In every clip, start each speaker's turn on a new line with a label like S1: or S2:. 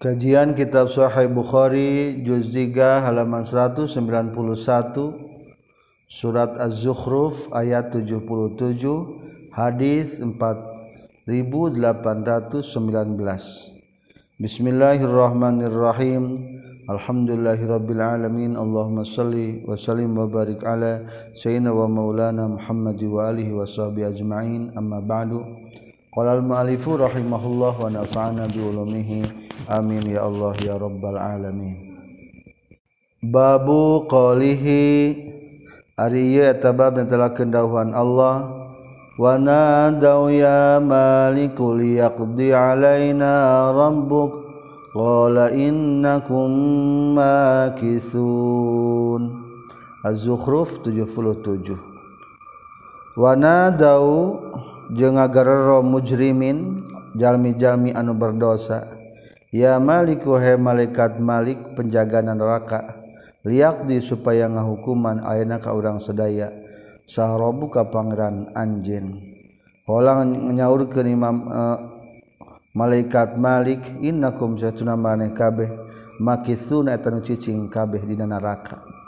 S1: Kajian Kitab Sahih Bukhari juz 3 halaman 191 Surat Az-Zukhruf ayat 77 hadis 4819 Bismillahirrahmanirrahim. Alhamdulillahirabbil alamin. Allahumma shalli wa sallim wa barik ala sayyidina wa maulana Muhammad wa alihi wa sahbihi ajma'in. Amma ba'du Qala al-mu'allifu rahimahullah wa nafa'ana bi ulumihi. Amin ya Allah ya rabbal alamin. Babu qalihi. Ari ieu eta bab netelakeun dawuhan Allah. Wa nadaw ya maliku liyaqdi alaina rabbuk. Qala innakum makisun Az-Zukhruf 77 wa nadaw jeung ngagarero mujrimin jalmi-jalmi anu berdosa. Ya maliku he malaikat malik penjaganan neraka. Liakdi supaya ngahukuman ayana ka urang sedaya sahrobu ka pangeran anjeun hola nyaurkeun imam uh, malaikat malik innakum satuna maneh kabeh. Makithuna eta nu cicing kabeh dina neraka.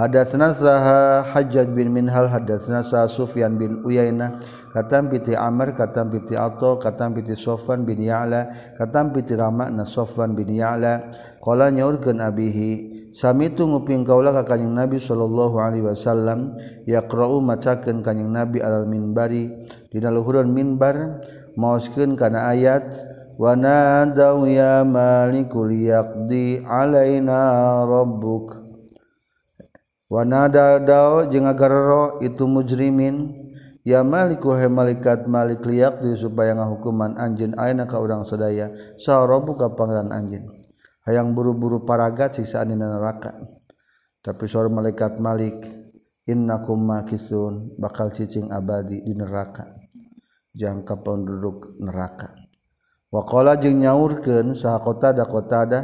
S1: Hadatsna saha Hajjaj bin Minhal hadatsna saha Sufyan bin Uyainah katam piti Amr katam piti Atha katam piti Sofan bin Ya'la katam piti Ramana Sofan bin Ya'la. Qala nyaurkeun abihi sami tu nguping kaula ka kanjing Nabi sallallahu alaihi wasallam yaqra'u macakeun kanjing Nabi alal minbari. Dina luhureun minbar maoskeun kana ayat wa nadaw ya malikul yaqdi alaina rabbuk. Wanadadao jeung agarro itu mujrimin. Ya maliku he malaikat malik liak di supaya ngahukuman anjin ayeuna ka urang sadaya? Sarobu ka pangeran anjin. Hayang buru-buru paragat siksaan dina neraka. Tapi suara malaikat malik innakum makisun bakal cicing abadi di neraka. Jangka penduduk neraka. Waqala jeung nyaurkeun saha qatada qatada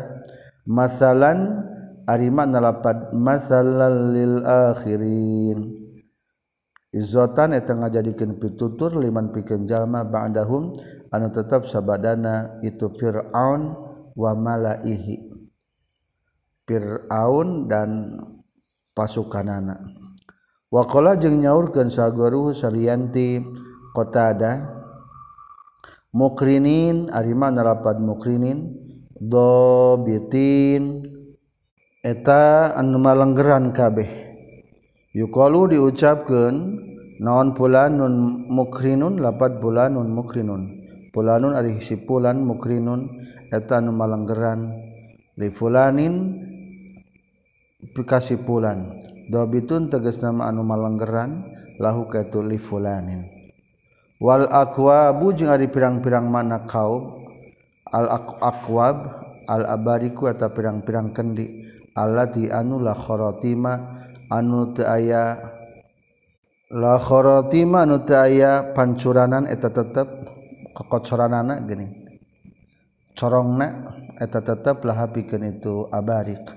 S1: masalan Arimak nalapat masalah lil akhirin. Izotan etengah jadikan pitutur liman pikeun jalma ba'dahum anu tetap sabadana itu Fir'aun wa malaihi. Fir'aun dan pasukanana. Wa qala jeung nyaurkeun saguru sarianti qatada mukrinin arima nalapat mukrinin dobitin eta anu malenggeran kabeh. Yukalu diucapkeun naon fulanun mukrinun lapat bulanun mukrinun. Fulanun ari si fulan mukrinun eta anu malenggeran. Li fulanin pikasi fulan dobitun tegas nama anu malenggeran lahu kaitu li fulanin. Wal aqwabu jeung ari pirang-pirang mana kaum. Al aqwab al abariku eta pirang-pirang kendi. Allati anu la kharatima anu teu aya la kharatima anu teu aya pancuranan eta tetep kokocoranana gini. Corongna eta tetep lah pikeun itu abarik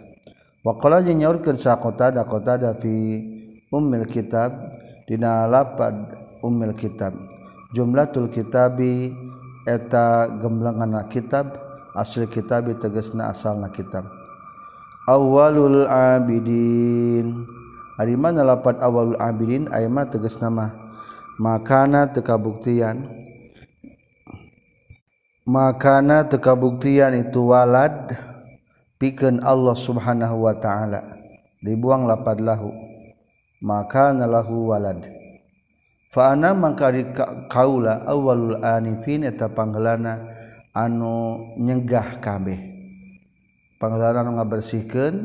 S1: wa qala jeung nyaurkeun sa qatada qatada fi ummil kitab dina lapad ummil kitab. Jumlatul kitabi eta gemblengan kitab asli kitab tegasna asalna kitab awalul Abidin. Hari mana lapat awalul Abidin? Ayat tegas nama? Makana tekabuktian. Makana tekabuktian itu walad piken Allah subhanahu wa ta'ala. Dibuang lapad lahu. Maka lahu walad. Fa'ana mangkari kaula awalul anifin eta panggelana anu nyegah kabeh panglaran ngabersihkeun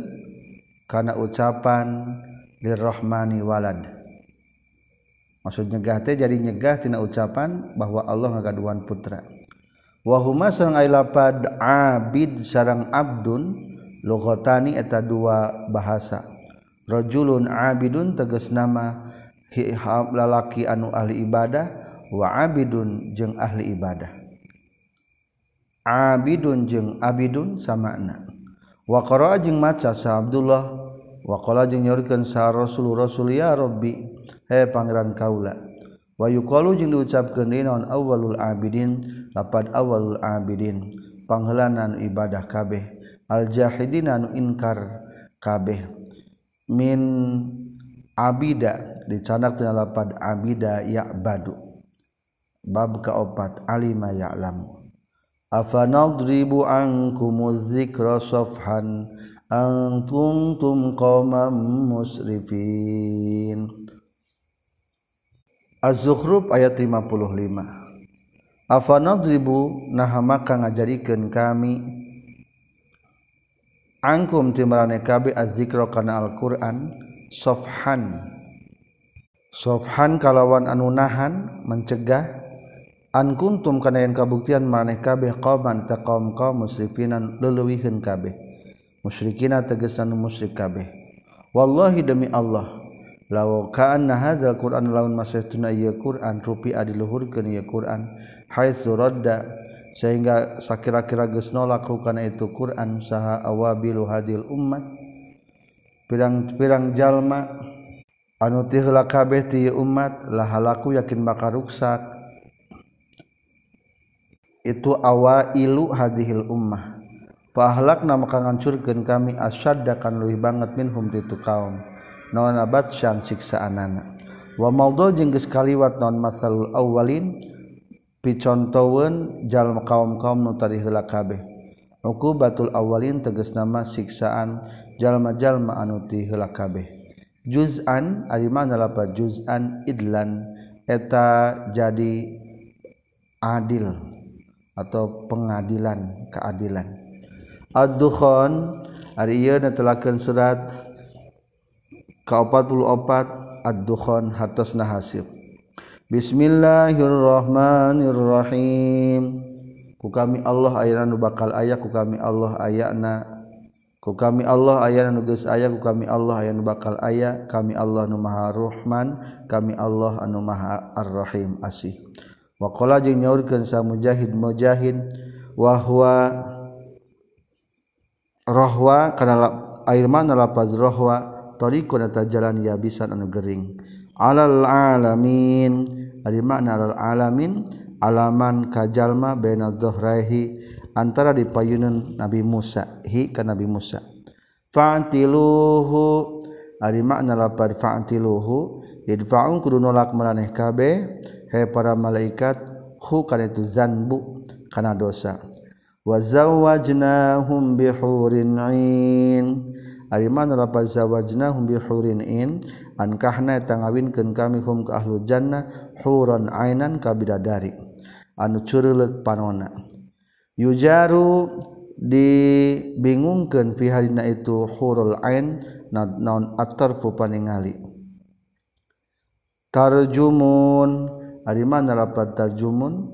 S1: karena ucapan lirrahmani walad. Maksud nyegah teh jadi nyegah tina ucapan bahwa Allah ngagaduan putra. Wa huma sareng ai lapad abid sareng abdun lughatani eta dua bahasa. Rajulun abidun tegas nama lalaki anu ahli ibadah wa abidun jeung ahli ibadah. Abidun jeung abidun samakna waqaro jeung maca sa Abdullah. Waqala jeung nyorkeun sa Rasul Rasul ya Rabbi he pangeran kaula. Wa yuqalu jeung diucapkeun dinaon awwalul abidin? Lapad awwalul abidin panghelanan ibadah kabeh. Al jahidina anu inkar kabeh. Min abida dicanak tina lapad abida ya badu bab kaopat alima ya'lamu. Afa nadribu ankum dzikra safhan antum tum qauman musrifin Az-Zukhruf ayat 55 Afanadribu naha maka ngajarikeun kami angkum timrane kabe azzikra kana Al-Qur'an sofhan. Sofhan kalawan anu nahan mencegah an kuntum kana yen kabuktian maneh kabeh qauman ta qaum qaum musrifinan leuleuyeuhkeun kabeh. Musyrikina tegesan musyrik kabeh. Wallahi demi Allah law kana hadzal qur'an laun masaytuna ieu qur'an rupi adiluhurkeun ieu qur'an haitsu radda sehingga sakira-kira geus nolak kana itu qur'an saha awabilu hadil ummah. Pirang-pirang jalma anu tihla kabeh ti umat lahalaku yakin bakal ruksak. itu awa ilu hadihil ummah. Pahalak nama maka ngancurkeun kami asyadda kan leuwih banget minhum ditu kaum. Naon abad syam siksaanana. Wa maldo jeung geus kaliwat naon masalul awwalin picontoweun jalma kaum-kaum nu tadi heula kabeh. Uqubatul awwalin tegas nama siksaan jalma-jalma anu ti heula kabeh. Juz'an ari mana lapa juz'an idlan eta jadi adil. atau pengadilan keadilan. Ad-dukhon ari ieu netelakeun surat ka 44 ad-dukhon hartosna hasib. Bismillahirrahmanirrahim. Ku kami Allah ayana nu bakal aya ku kami Allah ayana ku kami Allah ayana nu geus aya ku kami Allah ayana nu bakal aya kami Allah nu maha rahman kami Allah anu maha ar-rahim asih. wakola jeung nyaurkeun sa mujahid mujahid wahwa rohwa kana air mana lapaz rohwa tariqun eta jalan ya bisa anu gering. Alal alamin ari makna alal alamin alaman kajalma baina dhahraihi antara di payunan Nabi Musa hi ka Nabi Musa. Fa'tiluhu ari makna lapar fa'tiluhu idfa'un kudu nolak maraneh kabeh he para malaikat hu kana itu zanbu kana dosa. Wa zawajnahum bihurin ain. Ari mana lapa zawajnahum bihurin ain? An tangawinkeun kami hum ka ahlul jannah huran ainan ka bidadari. Anu cureuleuk panona. Yujaru dibingungkan fiharina itu hurul ain naon aktor paningali. Tarjumun. Mana rapat tarjumun?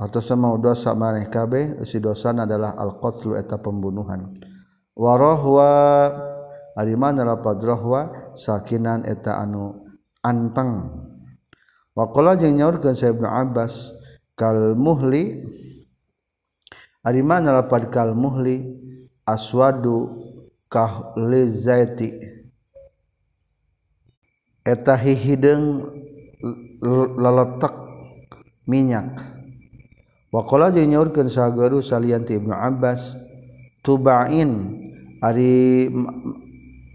S1: Atau sama dosa maneh kabeh si dosan adalah al-qatlu eta pembunuhan. Warohwa mana rapatrohwa sakinan eta anu anteng. Wakola jeung nyaurkeun Syekh Ibnu Abbas kal muhli ari mana rapad kal muhli? Aswadu kah lizaiti eta hihideung leletak minyak. Wakola jeung nyaurkeun saguru salian Ibnu Abbas tubain ari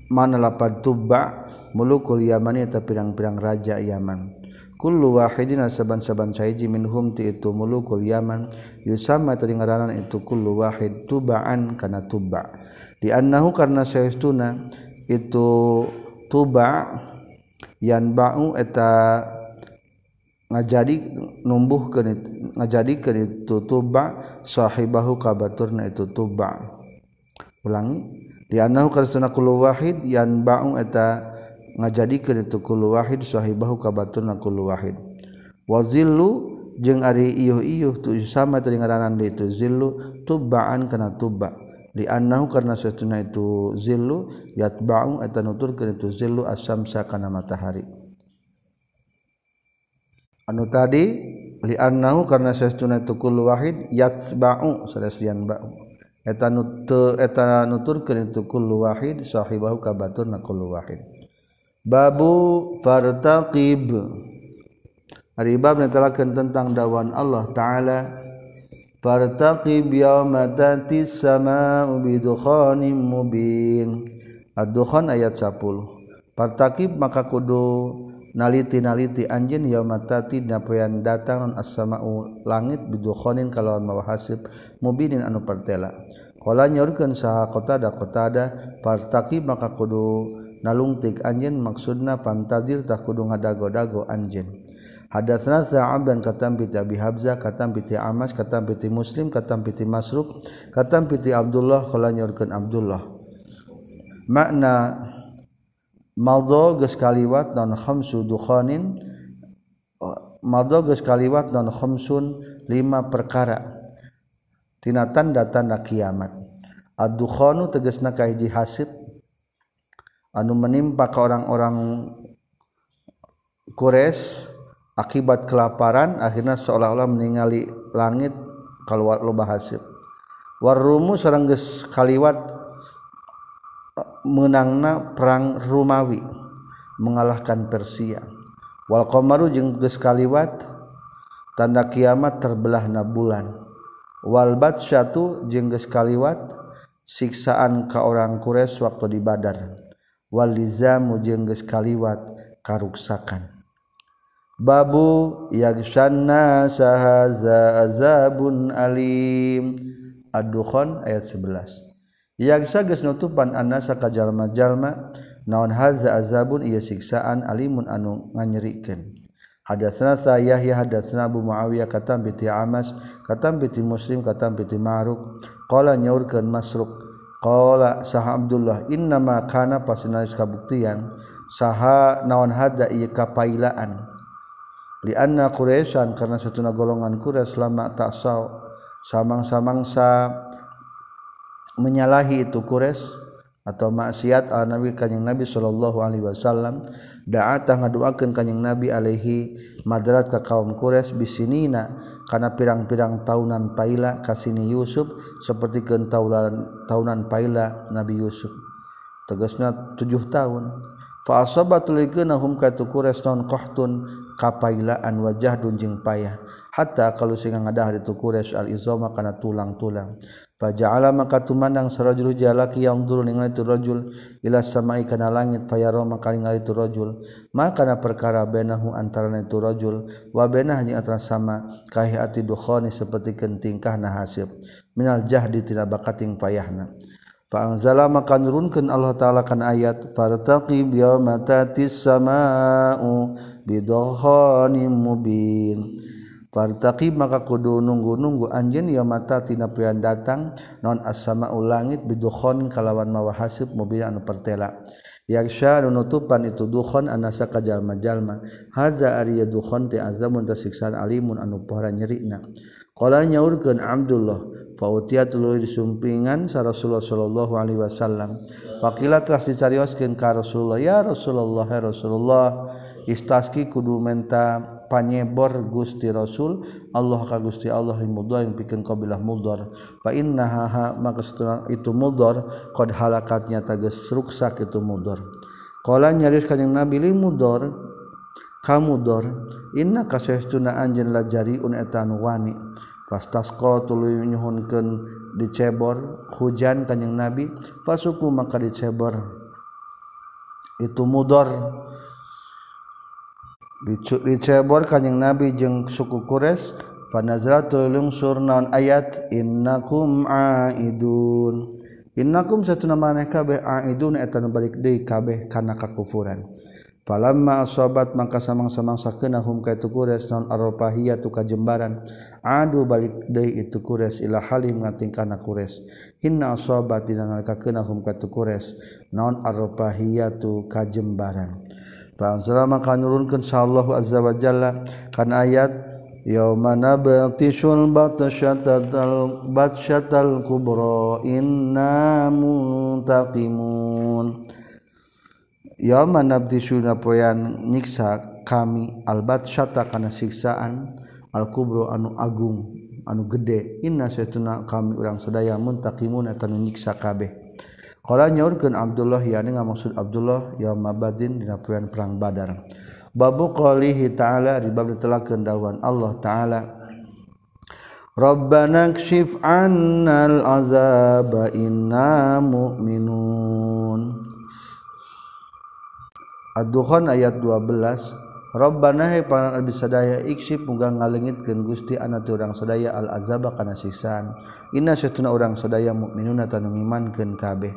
S1: mana lapad tuba mulukul Yaman eta pirang-pirang raja Yaman. Kullu wahidin saban-saban sahiji minhum ti itu mulukul Yaman. Yusama tadi ngaranan itu kullu wahid tubaan kana tuba. Di annahu karna saestuna itu tuba yan ba'u eta ngajadi numbuh ke ngajadi ke itu tuba sahibahu kabaturna itu tuba. Ulangi. Di anahu karena kulu wahid yan bau eta ngajadi ke itu kulu wahid sahibahu kabaturna kulu wahid. Wa zillu jeung ari iyuh-iyuh tu sama tadi ngaranan di itu zillu tubaan kana tuba. Lianahu karena satuna itu zillu yatba'u eta nuturkeun itu zillu asamsa kana matahari. anu tadi li annahu karena sesuna itu kullu wahid yatsba'u salasian ba'u. Eta nu te eta nuturkeun itu kullu wahid sahibahu ka batur na kullu wahid. Babu fartaqib. Ari bab netelakeun tentang dawan Allah taala. Fartaqib yauma tatis sama'u bidukhanim mubin. Ad-dukhan ayat 10 fartaqib maka kudu naliti-naliti anjin yaumatati napoyan datang non as-sama'u langit bidukhonin kalawan mawahasib mubinin anu pertela qala nyaurkeun saha qatada qatada partaqi maka kudu nalungtik anjin maksudna pantadir tak kudu ngadago-dago anjin Hadatsna Sa'aban katam piti Abi Habzah katam piti Amas katam piti Muslim katam piti Masruk katam piti Abdullah qala nyorkeun Abdullah. Makna Maldo geus kaliwat non khamsu dukhanin Maldo geus kaliwat non khamsun lima perkara. Tina tanda-tanda kiamat. Ad-dukhanu tegasna kahiji hasib. Anu menimpa ka orang-orang Quraisy akibat kelaparan akhirnya seolah-olah meninggali langit kalau loba hasib. Warumu sareng geus kaliwat menangna perang Rumawi mengalahkan Persia. Wal qamaru jeung geus kaliwat tanda kiamat terbelahna bulan. Wal batsyatu jeung geus kaliwat siksaan ka orang Quraisy waktu di Badar. Wal lizamu jeung geus kaliwat karuksakan. Babu yasanna sahazazabun Alim. Aduhhon ayat 11 Yaksa geus nutupan annasa ka jalma-jalma naon hadza azabun ieu siksaan alimun anu nganyerikeun. Hadatsna sa Yahya hadatsna Abu Muawiyah katam piti Amas katam piti Muslim katam piti Ma'ruf qala nyaurkeun Masruk qala Sahab Abdullah inna ma kana pasinalis kabuktian saha naon hadza ieu kapailaan. Li anna Quraisyan karena satuna golongan Quraisy lama ta'saw samang-samang sa menyalahi itu Qures atau maksiat al nabi kanyang nabi Shallallahu Alaihi Wasallam. Daat ngaduakan kanyang nabi Alaihi madrat ke kaum Qures bisinina karena pirang-pirang tahunan paila kasini Yusuf seperti ke tahunan tahunan paila Nabi Yusuf. Tegasnya tujuh tahun. Fa asabatulikeunahum ka tukures non qahtun kapailaan wajah dunjing payah. Hatta kalau singa ngadah di tukures al izoma kana tulang-tulang. Faja'ala maka tumandang sarajul jalaki yang dulu ningali tu rajul ila samai kana langit fayaro maka ningali tu rajul. Maka na perkara benahu antara itu rajul wa benah jeung antara sama kahiyati dukhani seperti kentingkah na hasib. Minal jahdi tina bakating payahna. Fa anzala maka nurunkeun Allah taala kan ayat fartaqi yaumatatis samaa'u bidhanim mubin. Fartaqi maka kudu nunggu-nunggu anjeun ya mata tina pian datang non as-sama ulangit bidukhon kalawan mawa hasib mobil anu pertela. Yaksha nutupan itu dukhon anasa kajalma-jalma. Haza ari dukhon ti azamun tasiksan alimun anu pohara nyerikna. Qala nyaurkeun Abdullah Fautia tuluy disumpingan sa Rasulullah sallallahu alaihi wasallam. Faqila telah dicarioskeun ka Rasulullah, ya Rasulullah, ya Rasulullah, istaski kudu menta panyebor Gusti Rasul Allah ka Gusti Allah mudhar pikeun kabilah mudhar fa innaha maka itu mudhar qad halakatnya tages ruksak itu mudhar qala nyaris kanjing nabi li mudhar kamudhar inna kasestuna anjeun la jariun etan wani. Fastasqa tuluy nyuhunkeun dicebor hujan kanjing nabi fasuku maka dicebor. Itu mudhar dicebor kanyeng nabi jeung suku Qures panazra tulungsur naon ayat innakum aidun. Innakum satuna maneh kabeh aidun eta balik deui kabeh kana kakufuran. Falamma asobat maka samang-samang sakena hum ka itu kures non arrafahiyah tu kajembaran. Adu balik deui itu kures ila halim ngating kana kures. hinna asobat dina nalika keuna hum ka itu kures non arrafahiyah tu kajembaran. Pansela maka nurunkeun sallallahu azza wa jalla kan ayat yaumana batishul batasyatal batsyatal kubra inna muntaqimun. Yaumana batishuna poean nyiksa kami al batsyata kana siksaan al kubra anu agung anu gede inna saytuna kami urang sedaya muntakimun eta nyiksa kabeh. Kalau nyaurkeun Abdullah yani maksud Abdullah ya mabadin dina poean perang Badar. Babu qalihi ta'ala di bab ditelakeun dawan Allah ta'ala. Robbanakshif annal azaba inna mu'minun. Aduhon ayat 12 Robbana pangan abis sadaya iksib mugang ngalengitkeun Gusti anak urang sadaya al azaba kana siksaan. Inna satuna urang sadaya mukminuna tanu ngimankeun kabeh.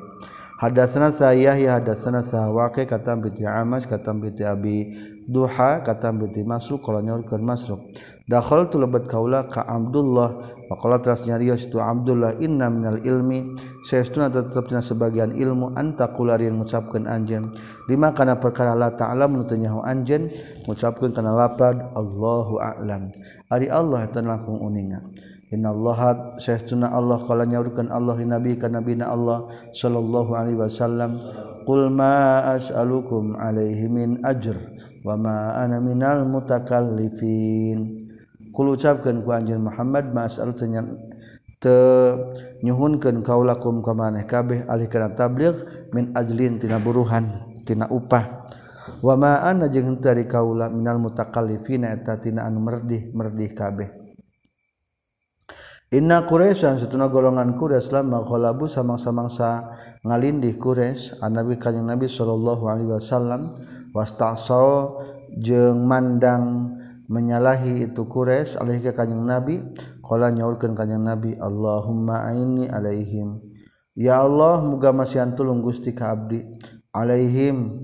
S1: Hadatsana saya ya hadatsana sahwake kata bi Amas kata bi Abi Duha kata bi Masruq qala nyaurkeun Masruq. Dakhal tu lebat kaula ka Abdullah. Faqala teras nyarios itu Abdullah inna minal ilmi. Saestuna tetap tina sebagian ilmu Anta kulari yang mengucapkan anjen Lima kana perkara la ta'alam Nutanyahu anjen Mengucapkan kana lapad Allahu a'lam. Ari Allah tan langkung uninga Innallaha saytuna Allah kala nyaurkeun Allah li nabi ka nabina Allah sallallahu alaihi wasallam. Qul ma as'alukum alaihi min ajr wa ma ana minal mutakallifin. Kul ucapkeun ku anjeun Muhammad ma as'al te nyuhunkeun kaulakum ka maneh kabeh alih kana tabligh min ajlin tina buruhan tina upah. Wa ma ana jeung teu kaula minal mutakallifin eta tina anu merdih merdih kabeh. Inna Quraisyan setuna golongan Quraisy lama khalabu samang-samangsa ngalindih Quraisy annabi kanjeng Nabi sallallahu alaihi wasallam wastasau jeung mandang menyalahi itu Quraisy alaihi ka kanjing Nabi. Qala nyaulkeun kanjing Nabi Allahumma aini alaihim. Ya Allah muga masihan tulung Gusti ka abdi. Alaihim.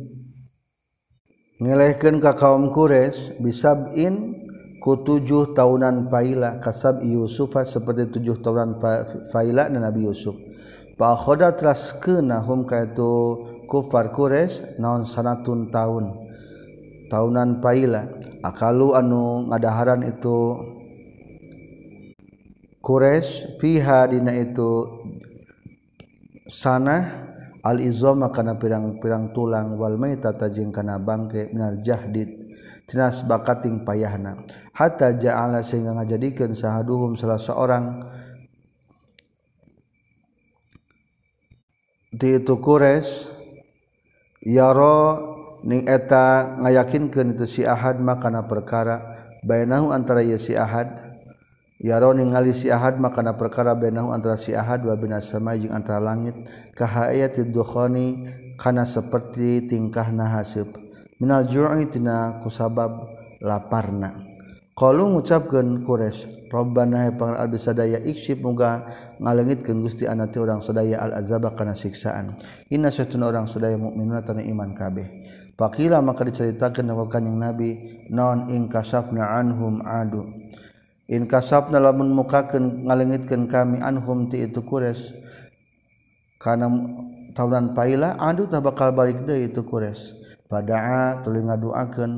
S1: Ngelehkeun ka kaum Quraisy bisabin ku tujuh tahunan Faila kasab Yusufa seperti tujuh tahunan Faila dan Nabi Yusuf. Pak Khoda teras ke nahum kaitu kufar kures naon sanatun tahun tahunan Faila. Akalu anu ngadaharan itu kures fiha dina itu sana al izoma kana pirang-pirang tulang wal maita tajing kana bangke minal jahdid tinas bakating payahna. Hatta ja'ala sehingga ngajadikeun sahaduhum salah seorang. Di itu Quraisy yaro ning eta ngayakinkeun itu si Ahad makana perkara. Bainahu antara ye si Ahad yaro ningali si Ahad makana perkara. Bainahu antara si Ahad wa bina sama jeung antara langit. Ka dukhani kana seperti tingkah nahasib minal ju'i kusabab laparna. Kalau ngucapkan Quraisy Rabbana hay pangeran abdi sadaya iksib muga ngalengitkeun Gusti ana orang urang sadaya al azaba kana siksaan. Inna satuna urang sadaya mukminuna tanu iman kabeh. Pakila maka diceritakan ku kanjing Nabi non in kasafna anhum adu. In kasafna lamun mukakeun ngalengitkeun kami anhum ti itu kures karena tahunan paila adu tak bakal balik deui itu kures pada tuli ngaduaken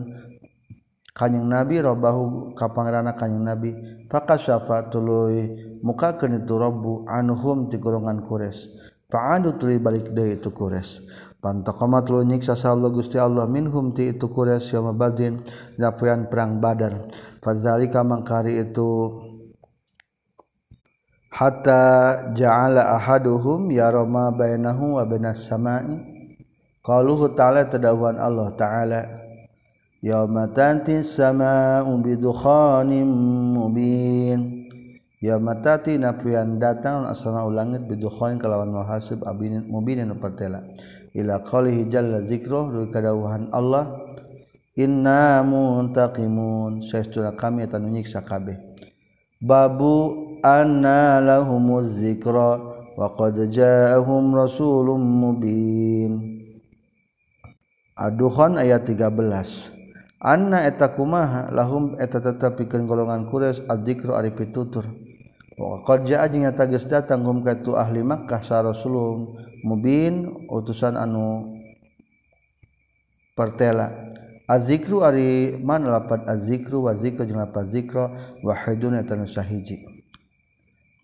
S1: kanyeng nabi robahu kapangrana kanyeng nabi fakasyafa tuluy mukakeun itu robbu anhum ti golongan kures fa'adu tuluy balik deui itu kures pantaqama tuluy nyiksa Allah Gusti Allah minhum ti itu kures yauma badrin dapoean perang badar. Fadzalika mangkari itu hatta ja'ala ahaduhum yarama bainahu wa bainas sama'i. Qaluhu ta'ala tadawan Allah ta'ala. Yauma tanti samaa'u bidukhanin mubin. Yauma tati napian datang asana langit bidukhanin kalawan muhasib abin mubin anu pertela ila qalihi jalla zikruh dari kadawuhan Allah. Inna muntaqimun. Saestuna kami eta nu nyiksa kabeh babu anna lahumuz zikra wa qad ja'ahum rasulun mubin aduhon ayat 13 anna eta kumaha lahum eta tetap pikeun golongan Quraisy adzikru ari pitutur. Wa qad jaa jeung tagis datang hum ka tu ahli Makkah sa Rasulun. Mubin utusan anu pertela azzikru ari man lapat azzikru wa zikru jeung lapat zikra wahidun eta nu sahiji.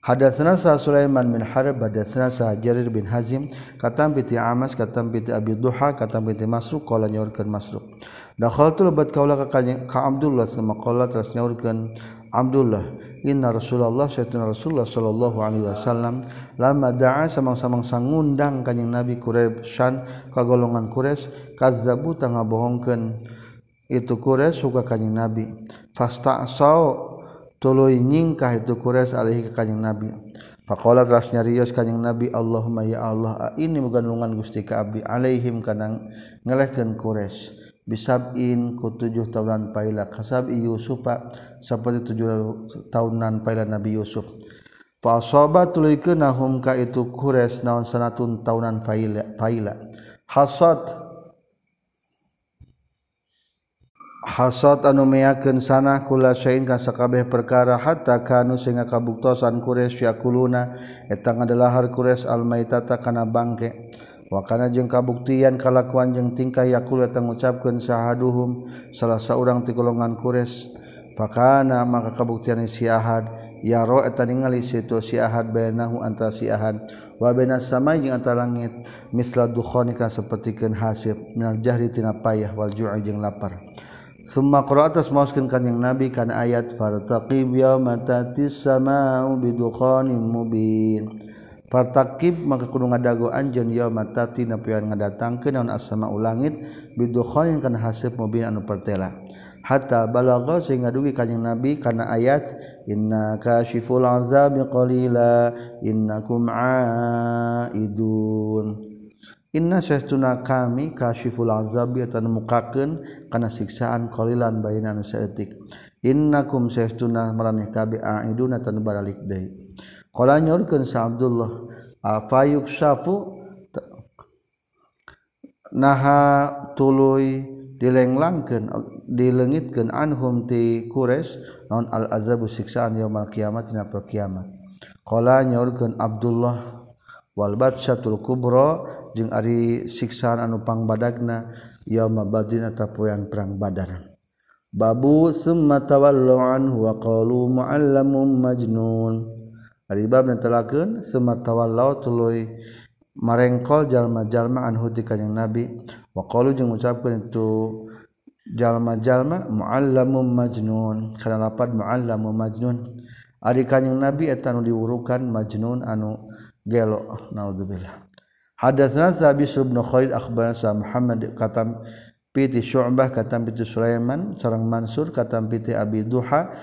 S1: Hadatsana sa Sulaiman bin Harb hadatsana sa Jarir bin Hazim katam piti Amas katam piti Abi Duha katam piti Masruq qala nyaurkeun Masruq. Dakhaltu lebat kaula ka ka Abdullah sama qala terus nyaurkeun Abdullah. Inna Rasulullah sayyidina Rasulullah sallallahu alaihi wasallam lama da'a samang-samang sangundang kanjing Nabi Quraisyan ka golongan Quraisy kazzabu tanga bohongkeun itu Quraisy suka kanjing Nabi. Fasta'sau tulu nyingkah itu Quraisy alaihi ke kanjing Nabi. Faqala rasnya rios kanjing Nabi Allahumma ya Allah ini mugandungan Gusti ka abdi alaihim kana ngelehkeun Quraisy bisabin ku tujuh tahunan paila kasab Yusufa seperti tujuh tahunan paila Nabi Yusuf. Fasoba tuluy nahum ka itu Quraisy naon sanatun tahunan paila paila. Hasad hasot anu meyakeun sana kula sain ka sakabeh perkara hatta kanu sehingga kabuktosan Quraisy yakuluna. Eta ngadalahar Quraisy almaitata kana bangke. Wa kana jeung kabuktian kalakuan jeung tingkah yakul eta ngucapkeun sahaduhum salah saurang ti golongan Quraisy fakana maka kabuktian si Ahad. Ya ro eta ningali situ si Ahad bainahu anta si Ahad. Wa bainas samai jeung antara langit. Misla dukhani kana sapertikeun hasib. Minal jahri tina payah wal ju'i jeung lapar. Summa Qura atas mauskeun kanjing Nabi kana ayat fartaqib yaumatatis samaa'u bidukhanin mubin. Fartaqib maka kudu ngadago anjeun yaumatati napian ngadatangkeun naon as-samaa'u langit bidukhanin kana hasib mubin anu pertela. Hatta balagha sehingga dugi kanjing Nabi kana ayat inna kashiful azabi qalila innakum aidun. Inna syahtuna kami kasyiful azabi atau mukakeun kana siksaan qalilan bayna anu saeutik. Innakum syahtuna maraneh kabe aiduna tan baralik deui. Qala nyorkeun sa Abdullah afayuk syafu naha tuluy dilenglangkeun dilengitkeun anhum ti kures naon al azabu siksaan yaumul kiamat dina kiamat. Qala nyorkeun Abdullah walbat syatul kubro jeung ari siksaan anupang badagna ya badrin eta perang badar. Babu summa tawalluan wa qalu muallamun majnun. Ari bab netelakeun summa tawallau tuluy marengkol jalma-jalma anhu ti kanjing nabi. Wa qalu jeung ngucapkeun itu jalma-jalma muallamun majnun. Kana lapad muallamun majnun. Ari kanjing nabi eta nu diwurukan majnun anu gelo naudzubillah hadatsana sabi subnu khalid akhbarana sa muhammad katam piti syu'bah katam piti sulaiman sareng mansur katam piti abi duha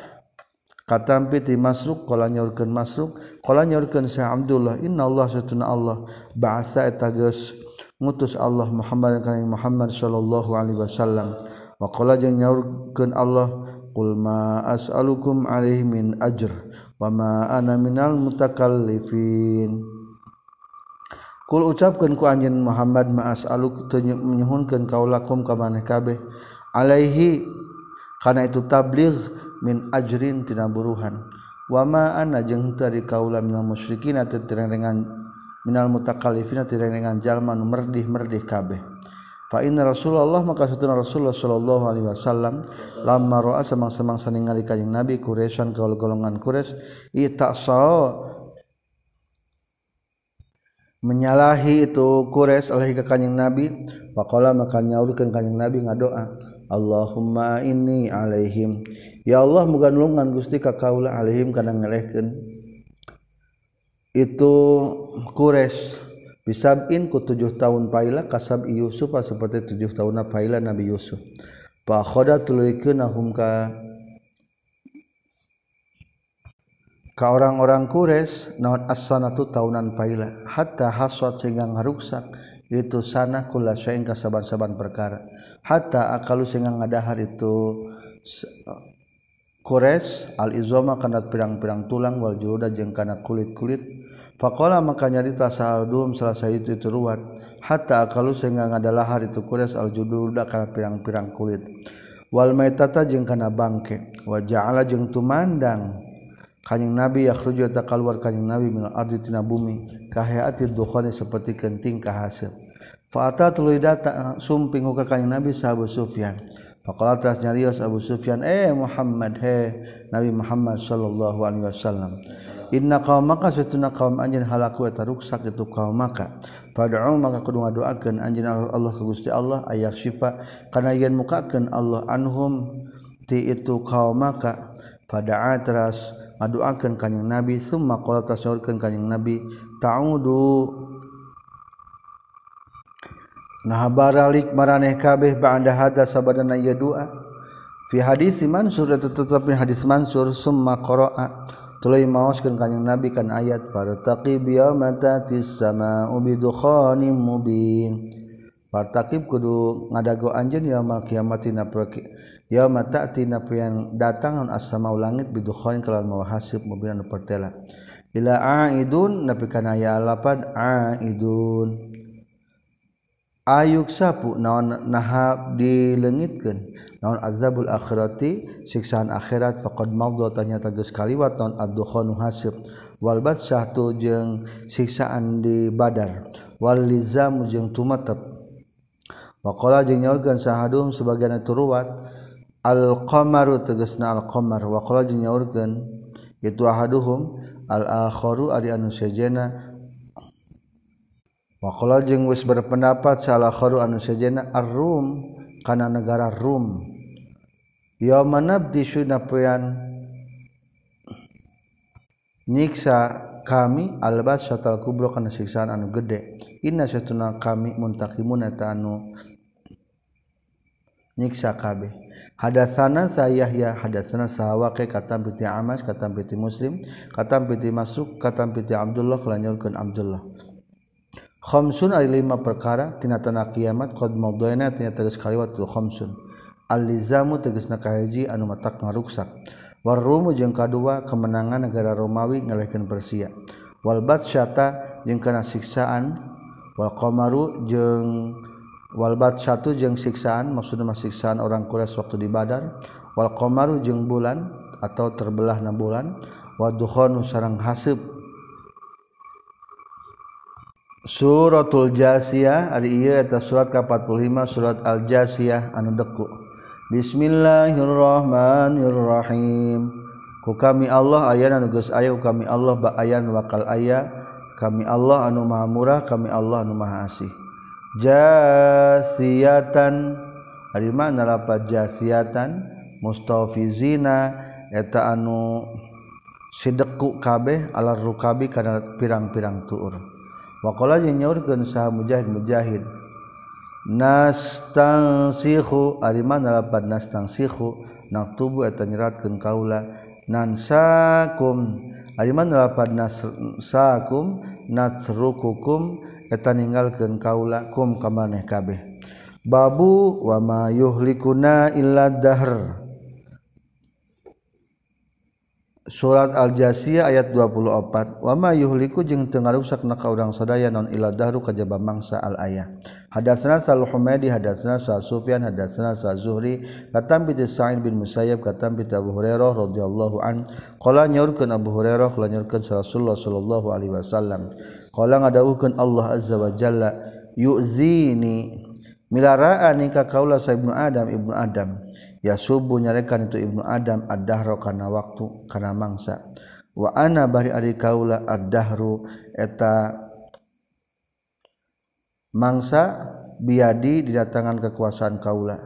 S1: katam piti masruk qala nyaurkeun masruk qala nyaurkeun sa abdullah inna allah satuna allah ba'atha eta geus ngutus allah muhammad kana muhammad sallallahu alaihi wasallam. Wa qala jeung nyaurkeun allah qul ma as'alukum alaihi min ajr wama ana minal mutakallifin. Kul ucapkeun ku anjeun Muhammad ma'as aluk tunjuk nyuhunkeun kaulakum ka maneh kabeh. Alaihi kana itu tabligh min ajrin tina buruhan. Wama ana jeung teu kaula minal musyrikin teu tirengan minal mutakallifin tirengan jalma nu merdih-merdih kabeh. Fa inna Rasulullah maka satuna Rasulullah sallallahu alaihi wasallam lamma ra'a samang-samang ningali kanjing Nabi Quraisyan ka golongan Quraisy itasa menyalahi itu Quraisy alaihi ka kanjing Nabi. Faqala maka nyaurkeun kanjing Nabi ngadoa Allahumma inni alaihim. Ya Allah muga nulungan Gusti ka kaula alaihim kana ngelehkeun. Itu Quraisy. Bisabin ku tujuh tahun paila kasab Yusuf seperti tujuh tahun paila Nabi Yusuf. Pak khoda tuluikeun nahum ka orang-orang kures naon as-sanatu tahunan paila hatta haswat sehingga ngaruksak itu sana kula syai'in kasaban-saban perkara hatta akalu sehingga ngadahar itu kures al-izoma kana pirang-pirang tulang wal juluda jeung kana kulit-kulit. Faqala maka nyarita sahadum salah itu teruat hatta akalu sehingga ngadalahar itu kures al-juluda kana pirang-pirang kulit. Wal maitata jeung kana bangke. Wa ja'ala jeung tumandang. Kanjing nabi yakhruju ta kaluar kanjing nabi min ardi tina bumi. Kahayati dukhani seperti kenting kahasil fa ata tuluy datang sumping ka kanjing nabi sahabat Sufyan. Faqala tas nyarios Abu Sufyan, "Eh Muhammad, he Nabi Muhammad sallallahu alaihi wasallam. Inna qaumaka satuna qaum anjeun halaku eta ruksak itu qaumaka. Fad'u maka kudu ngadoakeun anjeun Allah ka Gusti Allah ayak syifa kana yen mukakeun Allah anhum ti itu qaumaka. Fada'a teras ngadoakeun kanjing Nabi, summa qala tas nyaurkeun kanjing Nabi, ta'udu nahabaralik maraneh kabeh ba'da hadza sabadana ya doa fi hadis Mansur eta tetep hadis Mansur summa qara'a. Tuluy maoskeun kanjing Nabi kan ayat fartaqib yaumatatis samaa'u bidukhanim mubin. Partakib kudu ngadago anjeun ya yaumul kiamat dina mata ta'tina pian datang as-sama'u langit bidukhanin kalawan mawa hasib mubin anu pertela. Ila aidun napi kana ya lapad aidun. ayuk sapu naon nahab dilengitkeun? Naon azabul akhirati siksaan akhirat. Faqad madha tanya tegas kaliwat naon ad-dukhanu hasib. Wal batsah tu jeung siksaan di badar. Wal lizam jeung tumatep. Waqala jeung nyaurkeun sahadum sebagian turuwat al qamaru tegasna al qamar. Waqala jeung nyaurkeun itu ahaduhum al akharu ari anu sejena Wakola jeung wis berpendapat salah khoru anu sejena Ar-Rum kana negara Rum. Yauma nabdi sunapoyan nyiksa kami albat syatal kubro kana siksaan anu gede. Inna satuna kami muntakimuna ta anu nyiksa kabeh. Hadatsana sa Yahya, hadatsana sa Waqi katam piti Amas, katam piti Muslim, katam piti Masruk, katam piti Abdullah kelanjutkeun Abdullah. khamsun ari lima perkara tina tanah kiamat qad mawdaina tina tegas kaliwat tu khomsun. Al-lizamu tegasna kahiji anu matak ngaruksak. Warrumu jeung kadua kemenangan negara Romawi ngalehkeun Persia. Wal batsyata jeung kana siksaan wal qamaru jeung wal batsyatu jeung siksaan maksudna mah siksaan orang Quraisy waktu di Badar. Wal qamaru jeung bulan atau terbelahna bulan wa dukhanu sareng hasib suratul Jasiyah ari ieu eta surat ka-45 surat Al-Jasiyah anu deku. Bismillahirrahmanirrahim. Ku kami Allah ayana anu geus aya kami Allah ba ayan wakal aya kami Allah anu maha murah kami Allah anu maha asih. Jasiyatan ari mana lapat jasiyatan? Mustafizina eta anu sideku kabeh alar rukabi kana pirang-pirang tuur. Wakola yang nyaurkeun saha mujahid mujahid. Nastangsihu ari mana lapan nastangsihu naktubu eta nyeratkeun kaula nansakum ari mana lapan nasakum natrukukum eta ninggalkeun kaula kum ka maneh kabeh. Babu wa ma yuhlikuna illa dahr. surat Al-jasiyah ayat 24 wama yuhliku jeung teu ngaruksak na ka urang sadaya non ila dahru kajaba mangsa al ayah hadatsna sal humaidi hadatsna sa sufyan hadatsna sa zuhri katam bi sa'id bin musayyab katam bi abu hurairah radhiyallahu an. Qala nyaurkeun abu hurairah qala nyaurkeun rasulullah sallallahu alaihi wasallam. Qala ngadawuhkeun Allah azza wa jalla yu'zini milara'ani ka kaula sa ibnu adam ibnu adam. Ya subuh nyarekan itu Ibnu Adam ad-dahra kana waktu kana mangsa. Wa ana bari ari kaula ad-dahru eta mangsa biadi didatangan kekuasaan kaula.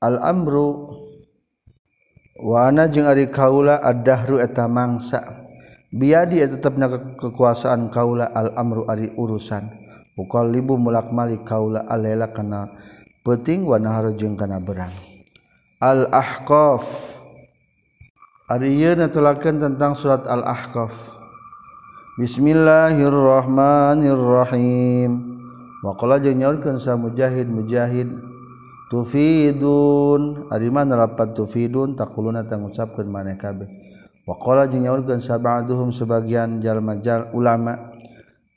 S1: Al-amru wa ana jeung ari kaula ad-dahru eta mangsa biadi eta tetepna kekuasaan kaula al-amru ari urusan. Uqallibu mulak malik kaula alela kana peuting wa nahar jeung kana berang al-ahqaf. Ariyeuna telakeun tentang surat al-ahqaf. Bismillahirrahmanirrahim. Wa qala jeung nyaurkeun sa mujahid mujahid. Tufidun. Ari mana lapat tufidun? Taquluna tang ngucapkeun maneh kabeh. Wa qala jeung nyaurkeun sab'aduhum sebagian jalma jal ulama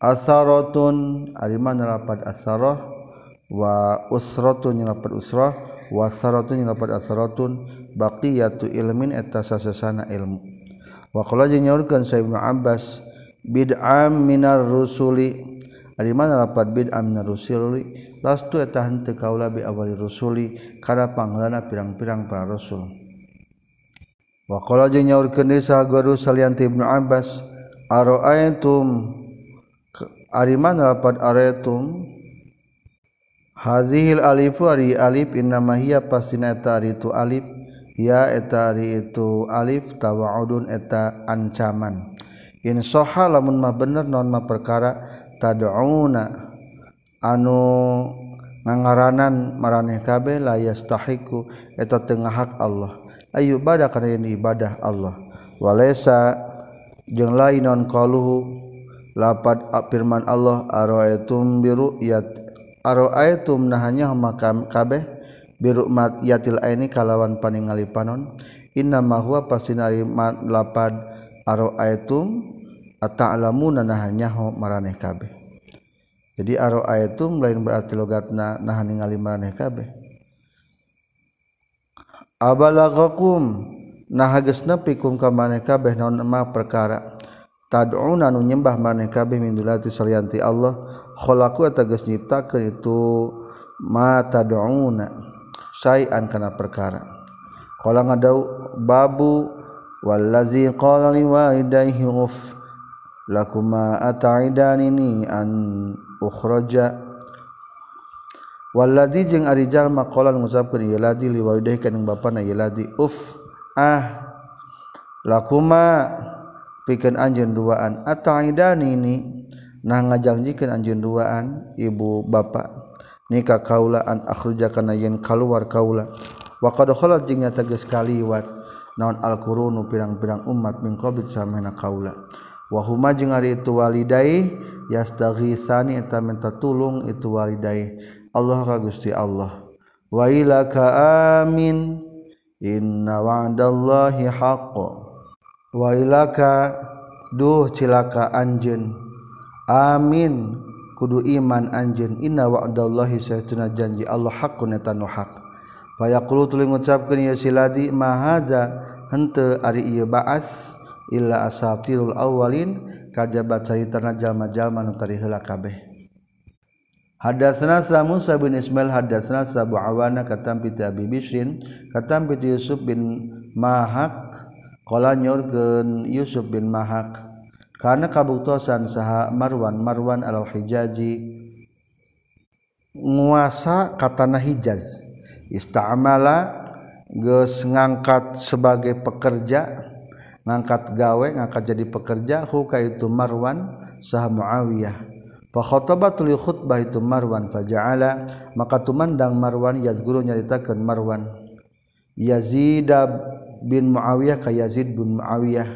S1: asaratun ari mana lapat asarah wa usratun lapat usrah wasaratun yang dapat asaratun baqiyatu ilmin eta sasasana ilmu. Wa qala jeung nyaurkeun sa Ibnu Abbas bid'am minar rusuli. Ari mana lapat bid'am minar rusuli? Lastu eta henteu kaula bi awali rusuli kana pangelana pirang-pirang para rasul. Wa qala jeung nyaurkeun sa guru salianti Ibnu Abbas araaitum ari mana lapat araaitum hazihil alifu ari alif innamahia pastina eta ari itu alif. Ya eta ari itu alif tawaudun eta ancaman. In soha lamun mah bener non mah perkara tad'una anu ngangaranan maraneh kabeh la yastahiku eta tengah hak Allah. Ayu ibadah karena ini ibadah Allah. Wasa jeng lain non kalhu lapat firman Allah aroum biru Aro'aitum nahanya makam kabeh. Birumat yatil aini kalawan paningali panon. Inna ma huwa pasinari lapad. Aro'aitum ata'lamu nahanya maraneh kabeh. Jadi aro'aitum lain berarti logatna nahaningali maraneh kabeh. Abalagakum nahagesna pikum kamaneh kabeh naon ema perkara' tad'una nu nyembah maneh kabeh min dulati saryanti Allah. Khalaqu tegas nyiptakeun itu ma tad'una syai'an kana perkara. Qala ngadau babu wallazi qala li walidayhi uf lakuma ata'idani an ukhraja. Waladi jeung arijal makolan ngusapkeun ieu ladi liwalidahi kana bapana ieu ladi uf ah lakuma pikeun anjeun duaan. Ataidani ini nah ngajangjikeun anjeun duaan ibu bapak. Nikah kaula an akhruja kana yen kaluar kaula wa qad khalat jeung nyata geus kaliwat. Naon al-qurunu pirang-pirang umat min qabl samana kaula wa huma jeung ari itu walidai yastaghisani eta minta tulung itu walidai. Allah ka Gusti Allah. Wa ilaka amin. Inna wa'dallahi haqqo wailaka duh cilaka anjeun. Amin. Kudu iman anjeun. Inna wa'dallahi saytuna janji. Allah haqqun eta nu hak. Fayaqulu tuluy ngucapkeun ya siladi ma hadza? Henteu ari ieu ba'as illa asatirul awwalin. Kajaba caritana jalma-jalma nu tadi heula kabeh. Hadatsana Sa Musa bin Ismail hadatsana Sa Abu Awana katam bi Abi Bisrin katam bi Yusuf bin Mahak Kala nyorgen Yusuf bin Mahak karena kabuktosan saha Marwan Marwan al Hijazi? Nguasa katana Hijaz. Istamala geus ngangkat sebagai pekerja ngangkat gawe ngangkat jadi pekerja huka itu Marwan saha Muawiyah. Fa khotobatul khutbah itu Marwan faja'ala maka tumandang Marwan yazguru nyaritakeun Marwan. Yazid bin Muawiyah ka Yazid bin Muawiyah.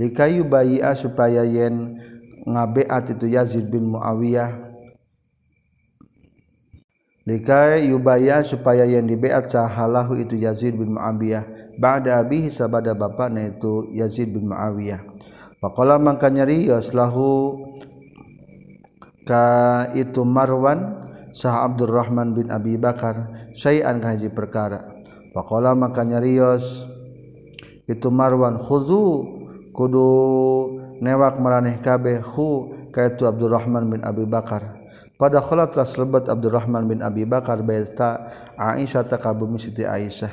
S1: Likayu bayi'a supaya yen ngabeat itu Yazid bin Muawiyah. Likai yubaya supaya yang dibeat sahalahu itu Yazid bin Muawiyah. Ba'da abihi sabada bapaknya itu Yazid bin Muawiyah. Faqala mangka nyarios lahu itu Marwan sah Abdurrahman bin Abi Bakar sayan haji perkara. Pakkola makanya Rios itu marwan khuzu kudu newak maraneh kabeh hu kaitu Abdurrahman bin Abi Bakar. Pada kholat telah lebat Abdurrahman bin Abi Bakar baita Aisyah takabumi Siti Aisyah.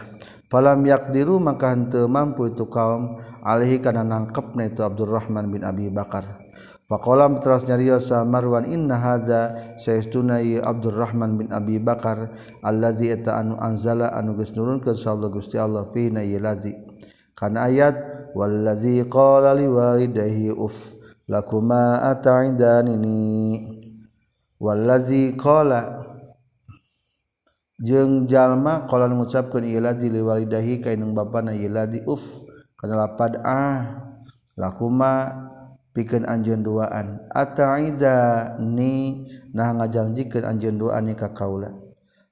S1: Falam yakdiru maka henteu mampu itu kaum alihi kana nangkepna itu Abdurrahman bin Abi Bakar. Faqala teras nyarios Marwan inna hadza sayyiduna Abdurrahman bin Abi Bakar allazi eta anu anzala anu geus nurunkeun sa Allah Gusti Allah fi na iladzi Karena ayat wallazi qala liwalidayhi uff lakuma ataidanini wallazi qala jeung jalma qala ngucapkeun ieu ladzi liwalidayhi ka indung bapana ieu uff kana lapad ah lakuma pikeun anjeun duaan. Ataidani nah ngajanjikeun anjeun duaan ka kaula.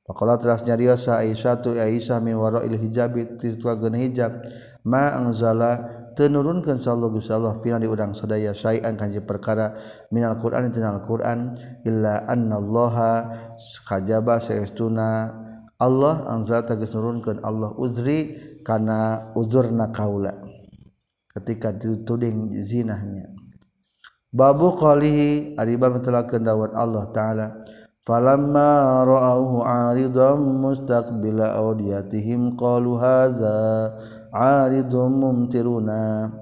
S1: Pakola terasnya nyariosa Aisyah tu ya Aisyah min waro il hijab itu tua hijab. maangzala tenurunkan sallallahu Gusti Allah fina di udang sadaya syai'an kanji perkara minal Qur'an tinal Qur'an illa annallaha kajaba saestuna. Allah anzal tagis nurunkeun Allah uzri kana uzurna kaula ketika dituding zinahnya. Babu qalihi ari bab Allah taala falamma ra'awhu 'aridan mustaqbila awdiyatihim qalu hadza 'aridum mumtiruna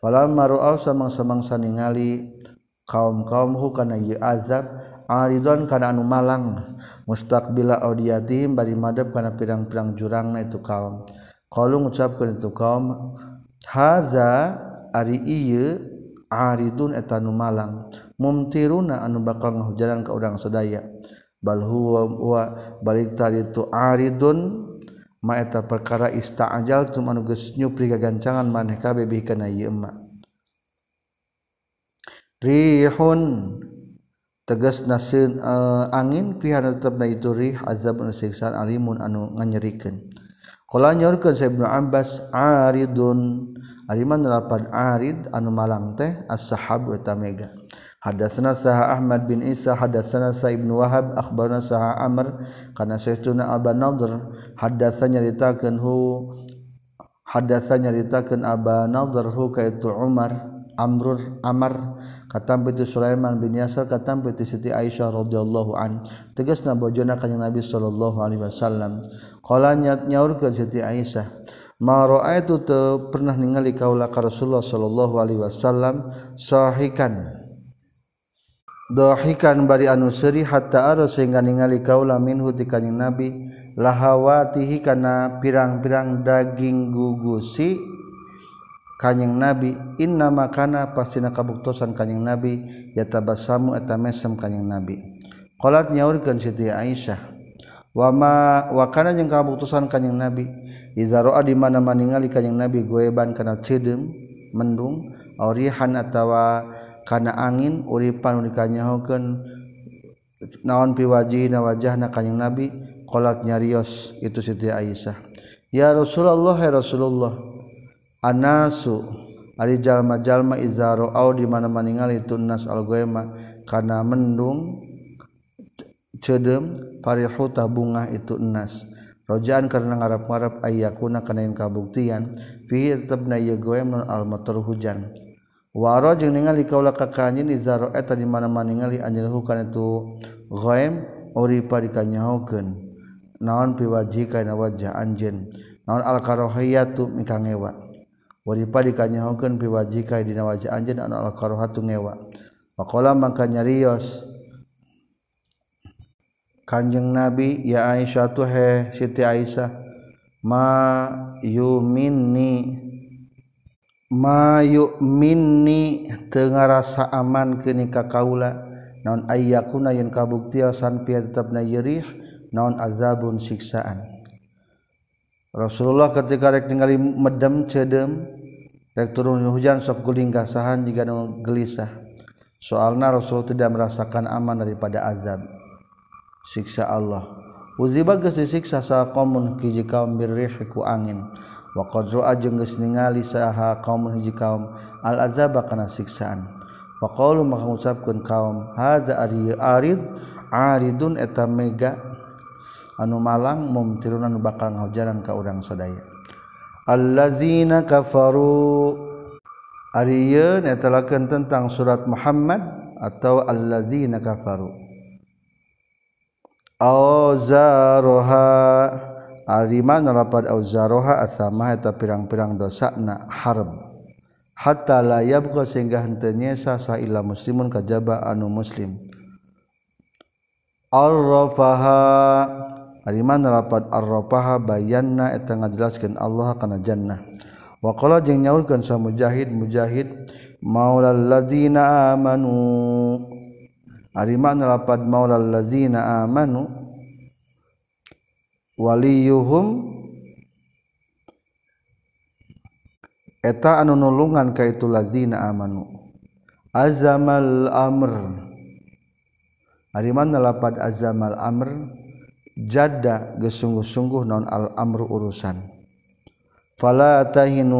S1: falamma ra'aw samang-samangsa ningali kaum-kaum hukana ieu azab Aridon kana anu malang mustaqbila audiyatihim bari madep kana pirang-pirang jurangna itu kaum. Qalu ngucapkeun itu kaum hadza ari ieu aridun eta anu malang mumtiruna anu bakal ngahujaran ka urang sadaya. balbaliktar itu Ariun maeta perkara ista ajal tu manuges nyupri gagancangan maneh kabe bi kana ieu emak rihun tegas naseun uh, angin pihana tetepna itu rih azab anu siksaan alimun anu nganyerikeun. Qala nyorkeun sa ibnu abbas aridun. Ariman lapad arid anu malang teh as-sahab eta mega. Hadatsana Saha Ahmad bin Isa hadatsana Sa Ibnu Wahab akhbarana Saha Amr kana Syaituna Aba Nadhr hadatsa nyaritakeun hu hadatsa nyaritakeun Aba Nadhr hu ka itu Umar Amrur Amar katampi itu Sulaiman bin Yasar katampi itu Siti Aisyah radhiyallahu an. Tegasna bojona kanjing Nabi sallallahu alaihi wasallam. Qala nyaurkeun Siti Aisyah ma ra'aitu pernah ningali kaula ka Rasulullah sallallahu alaihi wasallam sahikan dohikan bari anu seri hatta aro sehingga ningali kaula minhu ti kanjing nabi. Lahawatihi kana pirang-pirang daging gugusi kanjing nabi. Inna makana pastina kabuktosan kanjing nabi. Yatabasamu eta mesem kanjing nabi. Qalat nyaurkeun siti aisyah wa ma wa kana jeung kabuktosan kanjing nabi? Iza ro'a di mana-mana ningali kanjing nabi goeban kana cedeum mendung aurihan atawa karena angin uripan dikanyahukan naon piwaji na wajah na kanyang nabi kolat nyarios itu Siti Aisyah. Ya Rasulullah ya Rasulullah anasu ari jalma-jalma izaro au di mana maningal itu nas al karena mendung cedem parihu bunga itu nas rojaan karena ngarap-ngarap ayyakuna kana yang kabuktian fihi tetap na ieu ghaim al-matar hujan. waro jeung ningali kaula ka kanjin izaro eta di mana-mana ningali anjeun hukana itu ghaib uripa dikanyahokeun naon piwaji kana wajah anjeun? Naon al karohiyatu mika ngewa uripa dikanyahokeun piwaji kana dina wajah anjeun anu al karohatu ngewa. Pakola mangka nyarios Kanjeng Nabi ya Aisyah tuh he Siti Aisyah ma yuminni mayuk mini tengarasa aman kenika kaula naon aya kuna yen kabuktiasan pi tetap nayrih naon azabun siksaan. Rasulullah ketika rek ningali medem cedem rek turun hujan sok guling kasahan jika no gelisah. Soalna Rasul tidak merasakan aman daripada azab. Siksa Allah. Uziba geus disiksa sa qaumun hiji kaum birrih ku angin. Waqadroa jeung geus ningali saha kaum hiji kaum al azaba kana siksaan. Faqalu maka ngucapkeun kaum hadza ari arid aridun eta mega anu malang mumtiruna nu bakal ngahujanan ka urang sadaya. Allazina kafaru ari ieu netelakeun tentang surat Muhammad atau allazina kafaru. Arima nalapad auzaroha asama eta pirang-pirang dosa na harb. Hatta la yabqa sehingga henteu nyesa saila muslimun kajaba anu muslim. Arrafaha Arima nalapad arrafaha bayanna eta ngajelaskeun Allah kana jannah. Wa qala jeung nyaurkeun sa mujahid mujahid maulal ladzina amanu. Arima nalapad maulal ladzina amanu waliyuhum eta anu nulungan ka itu lazina amanu. Azamal amr. Ari mana lapad azamal amr? Jadda gesungguh-sungguh non al amru urusan. Fala tahinu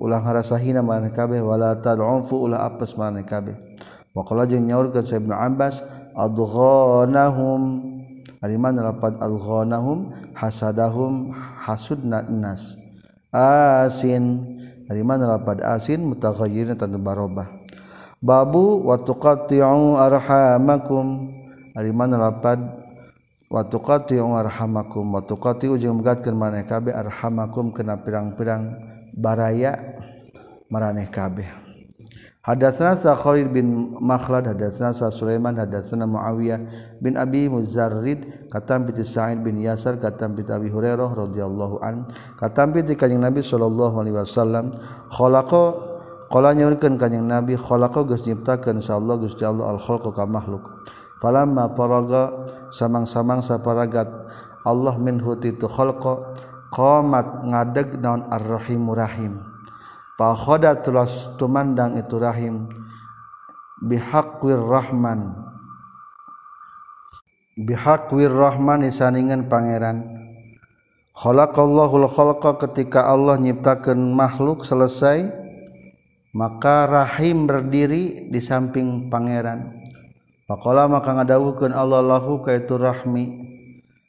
S1: ulah ngarasa hina mana kabeh wala tad'ufu ulah apes mana kabeh. Wa qala jeung nyaurkeun Ibnu Abbas adghanahum. Aliman rapat al-ghanahum hasadahum hasudna nas. Asin Aliman rapat asin mutaghayyirin tanu barobah. Babu wa tuqatti'u arhamakum. Aliman rapat wa tuqatti'u arhamakum wa tuqatti'u jeung megatkeun maneh kabeh arhamakum kana pirang-pirang baraya maraneh kabeh. Hadatsana sa Khalid bin Makhlad hadatsana sa Sulaiman hadatsana Muawiyah bin Abi Muzarrid katam bi Sa'id bin Yasar katam bi Abi Hurairah radhiyallahu an katam bi kanjing Nabi sallallahu alaihi wasallam. Khalaqa qala nyaurkeun kanjing Nabi khalaqa geus nyiptakeun insyaallah Gusti Allah al khalqa ka makhluk. Falamma paraga samang-samang saparagat Allah min hutitu khalqa qomat ngadeg naon ar-rahimu rahim pakhoda tulas tumandang itu rahim. Bihakwir rahman. Bihakwir rahman isaningan pangeran. Khalaqallahul khalqa ketika Allah nyiptakeun makhluk selesai maka rahim berdiri di samping pangeran. Faqala maka ngadawukeun Allah lahu ka itu rahmi.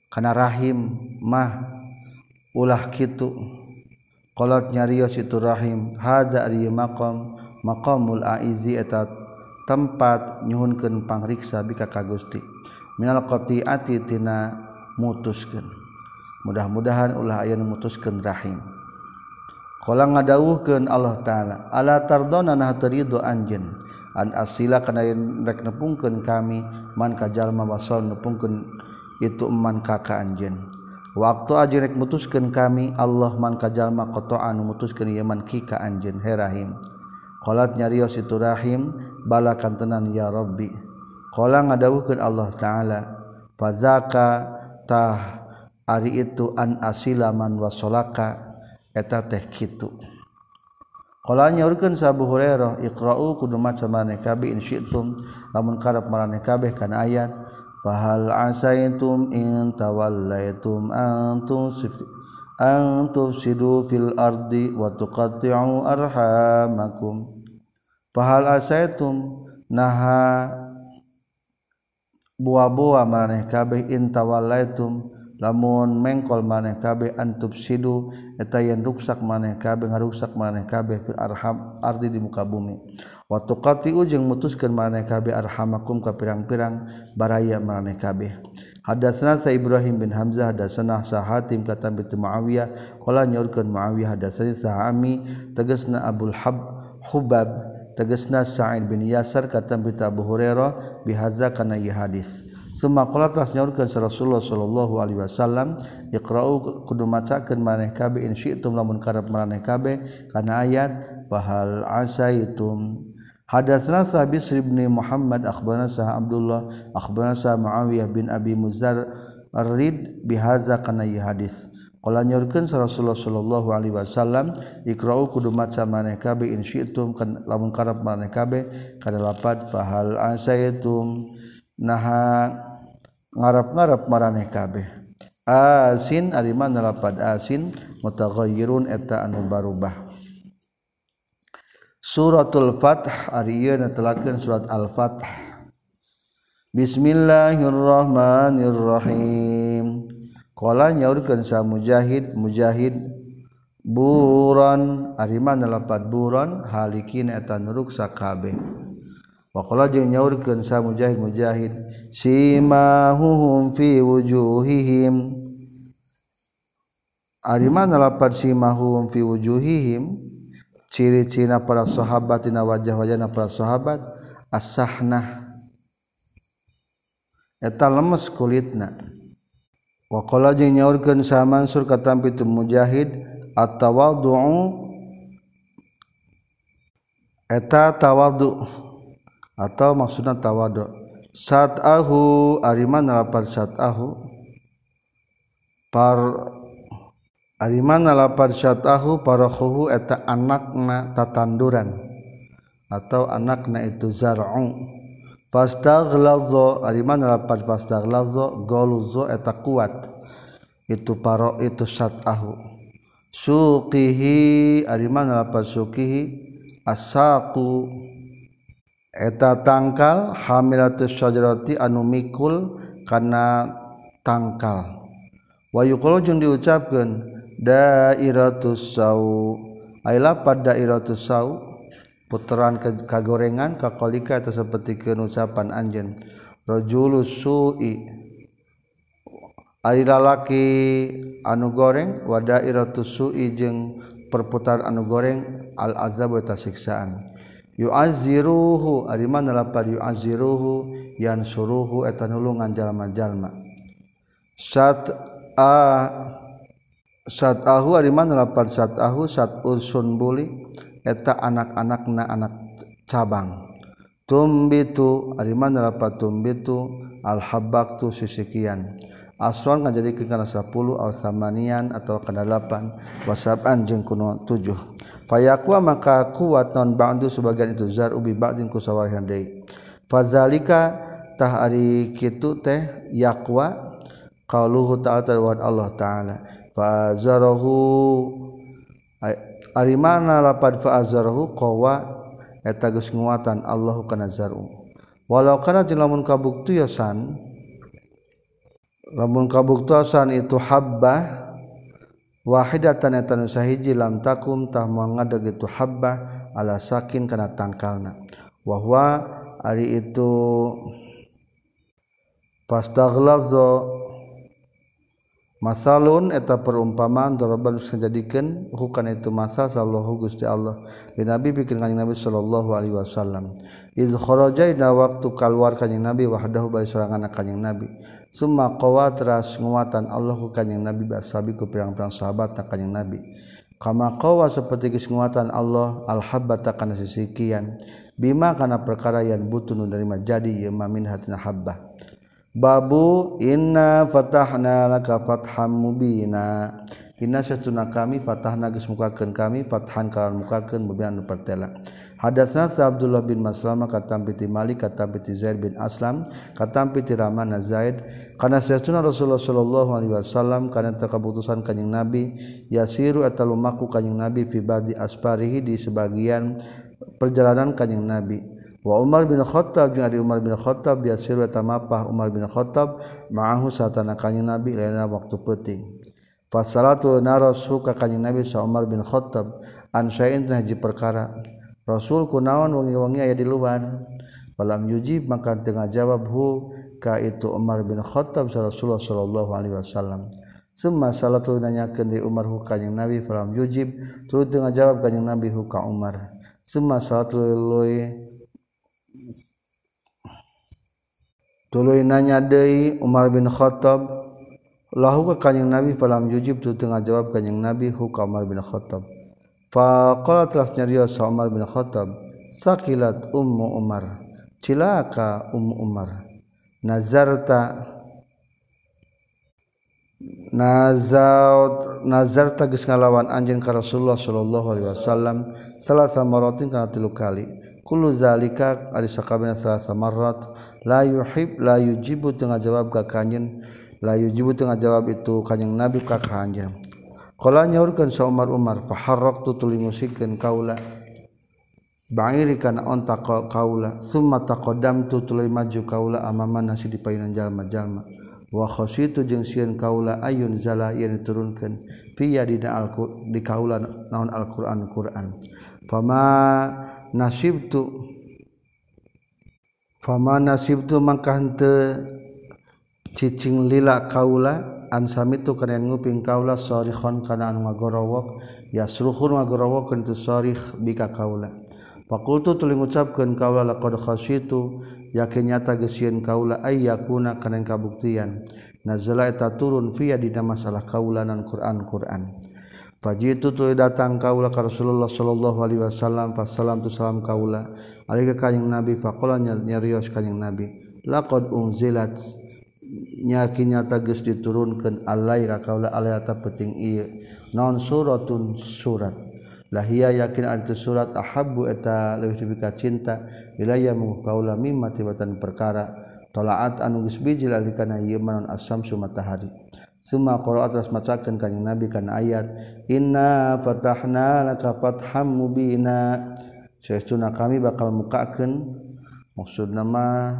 S1: Kana rahim mah ulah kitu kolot nyarios itu rahim hada ari maqam maqamul aizi eta tempat nyuhunkeun pangriksa bika ka Gusti. Minal qati'ati tina mutuskeun. Mudah-mudahan ulah aya nu mutuskeun rahim. Qala ngadawuhkeun Allah taala ala tardona nah taridu anjeun? An asila kana rek nepungkeun kami man ka jalma wasal nepungkeun itu man kaka anjeun? waktu ajirek mutuskan kami Allah man kajallma kotoan mutuskan Yaman kika anjen herahim kolat nyario itu rahim balakan tenan ya Robbi kola ngadawukan Allah ta'ala fazakatah ari itu an asilaman wasolaka. Eta teh kitu. Kala nyaurkeun sa Abu Hurairah iqra'u kudu maca maneh kabeh in syi'tum. Lamun karep maraneh kabeh ayat fahal asaitum in tawallaitum antum antum sidu fil ardi wa tuqatti'u arhamakum. Fahal asaitum naha buah-buah maneh kabeh in tawallaitum lamun mengkol maneh kabeh antub sidu eta yen ruksak maneh kabeh ngaruksak maneh kabeh fil arham ardi di muka bumi wa tuqati'u jeung mutuskeun maneh kabeh arhamakum ka pirang-pirang baraya maneh kabeh. Hadatsana sa Ibrahim bin Hamzah hadatsana sa Hatim kata bi Muawiyah qala nyorkeun Muawiyah hadatsana sa Ami tegasna Abdul Hab Hubab tegasna Sa'id bin Yasar kata bi Abu Hurairah bihaza kana hadis. Semakolatas nyaurkeun Rasulullah sallallahu alaihi wasallam iqra'u kudu macakeun maneh kabeh in syi'tum lamun karep maneh kabeh kana ayat fahal asaitum Hadatsna Sabi bin Muhammad akhbarana Sah Abdullah akhbarana Sah Muawiyah bin Abi Muzar Ar-Rid bihaza kana hadis. Qala nyorkeun Rasulullah sallallahu alaihi wasallam iqra'u kudu maca maneh kabe in syi'tum kan lamun karep maneh kabe kada lapat fahal asaitum. Naha ngarap-ngarap maraneh kabeh. Asin ari mana lapat asin mutaghayyirun eta anu barubah. suratul fath. Ari ieu netelakeun surat al fath bismillahirrahmanirrahim. Qala nyaurkeun sa mujahid. Mujahid buron. Ari mana lapat buron? Halikin eta nuruksa kabeh Wakala jeung nyaurkeun sa mujahid. Mujahid simahuhum fi wujuhihim. Arima mana lapat huhum fi wujuhihim. ciri-cina para sahabat tina wajah-wajahna para sahabat asahna. Eta lemes kulitna. Waqala jeung nyaurkeun sa Mansur ka tampi tu mujahid at-tawadhu eta tawadhu atau maksudna tawadhu sat'ahu ariman lapar saat ahu par Arimana lapar syatahu parahuhu eta anakna tatanduran. Atau anakna itu zar'u. Fastaghlazo arimana lapar fastaghlazo goluzo eta kuat. Itu paro itu syatahu. Suqihi arimana lapar suqihi asaku eta tangkal hamilatus syajarati anu mikul kana tangkal. Wahyu jeng diucapkan dairatus sau. Ay lapad dairatus sau? Puteran ke kagorengan kakolika atau seperti kenucapan anjen rajulus su'i. Ay lalaki anu goreng wa dairatus su'i jeung perputar anu goreng al azab wa siksaan yu'azziruhu. Ari mana lapad yu'azziruhu? Yansuruhu. Eta nulungan jalma-jalma. Sat a sat ahu ari mana? Lapar sat ahu sat usun buli eta anak-anakna anak cabang. Tumbitu ari mana? Lapar tumbitu al habaktu sisikian. Asron jadi ke karena 10 alsamanian atau kedalapan wasaban jeung kuno 7 fayaqwa maka kuat non ba'du sebagian itu. Zar ubi ba'din ku sawarihan deui fazalika tah ari kitu teh yaqwa qauluhu ta'ala wa Allah ta'ala. Fa zarahu ari mana lapad fa azarahu qawa. Eta geus nguatan Allahu kana zaru. Walau kana jeung lamun kabuktiyosan lamun kabuktosan itu habbah wahidatan eta nu sahiji lam takum tah moal ngadeg itu habbah ala sakin kana tangkalna. Wa huwa ari itu fastaghlaza masalun eta perumpamaan daraban jadikeun hukan itu masa sallallahu gusti Allah. Di nabi bikin kanjing nabi sallallahu alaihi wasallam. Iz kharaja ina waktu keluar kanjing nabi wahdahu bari sorangan kanjing nabi. Summa qawa teras nguatan Allah ku kanjing nabi basabi ku pirang-pirang sahabat kanjing nabi. Kama qawa saperti geus nguatan Allah al habbata kana sisikian. Bima kana perkara yang butuh nu dari jadi ya mamin hatina habbah Babu inna fatahna laka fatham mubina. Inna syatuna kami fatahna geus mukakeun kami fathan kalan mukakeun mubina nu pertela. Hadatsna sa Abdullah bin Maslamah katam piti Malik katam piti Zaid bin Aslam katam piti Rahman Zaid. Kana syatuna Rasulullah sallallahu alaihi wasallam kana teu kaputusan kanjing Nabi yasiru atalu maku kanjing Nabi fi badi asparihi di sebagian perjalanan kanjing Nabi. Umar bin Khattab jeung ari Umar bin Khattab biasir eta mapah Umar bin Khattab ma'ahu satana kanjing Nabi lainna waktu penting fasalatu narasu ka kanjing Nabi sa Umar bin Khattab an syai'in haji perkara. Rasul kunaon wengi-wengi aya di luar. Falam yujib maka tengah jawab hu ka itu Umar bin Khattab sa Rasulullah sallallahu alaihi wasallam. Semua salatu nanyakeun di Umar hu kanjing Nabi? Falam yujib turut tengah jawab kanjing Nabi hu ka Umar. Semua salatu loe nanya Umar bin Khattab lahu ke kanyang nabi? Falam yujib tu tengah jawab kanyang nabi huka Umar bin Khattab. Faqala teras nyarios Umar bin Khattab sakilat ummu Umar cilaka ummu Umar. Nazarta nazaut nazarta geus ngalawan anjeun ka Rasulullah sallallahu alaihi wasallam salah samaratin kana tilu kali kullu zalika ari sakabehna salasa marrat la yuhib la yujibu tengah jawab ka kanjeun la yujibu tengah jawab itu kanjeng nabi ka kanjeun qala nyaurkeun sa Umar Umar fa harraqtu tuli musikeun kaula bangiri kana onta kaula summa taqaddamtu tuli maju kaula amama nasi di painan jalma-jalma. Wa khasitu jeung sieun kaula ayun zala yen diturunkeun fi yadina al di kaula naon Al-Qur'an Qur'an fama nasib tu fama nasib tu mangkah henteu cicing lila kaula ansami tu kana nguping kaula sarihon kana anu ngagorowok yasruhun ngagorowokeun tu sarih bika kaula. Fakultu tuli ngucapkeun kaula laqad khasyitu yakin nyata gesieun kaula ay yakuna kana kabuktian. Nazala eta turun fiya dina masalah kaulanan Quran Quran Faji itu tu datang kaula ka Rasulullah sallallahu alaihi wasallam fasalam tu salam kaula. Ali ka kanjing Nabi faqala nyarios kanjing Nabi. Laqad unzilat nyakinya tagis diturunkan alai ka kaula alai ta penting ieu. Non suratun surat. Lahia yakin arti surat ahabbu eta leuwih dibika cinta wilayah mu kaula mimma tibatan perkara tolaat anu geus bijil alikana ieu manon asam sumatahari. Suma qira'a atas macakeun kanjing Nabi kana ayat inna fatahna laka fatham mubina. Sesuna kami bakal mukakeun maksud nama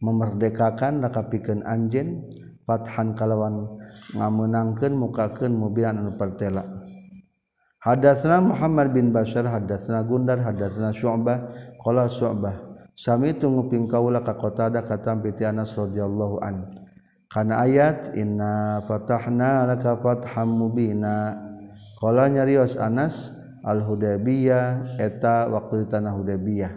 S1: memerdekakan laka pikeun anjeun fathan kalawan ngameunangkeun mukakeun mubina anu pertela Hadatsna Muhammad bin Bashar hadatsna Gundar hadatsna Syu'bah qala Syu'bah sami tunguping kaula ka Qatadah katam piti Anas radhiyallahu anhu kana ayat inna fatahna laka fatham mubina. Qala nyarios Anas al Hudaybiyah eta waktu di tanah Hudaybiyah.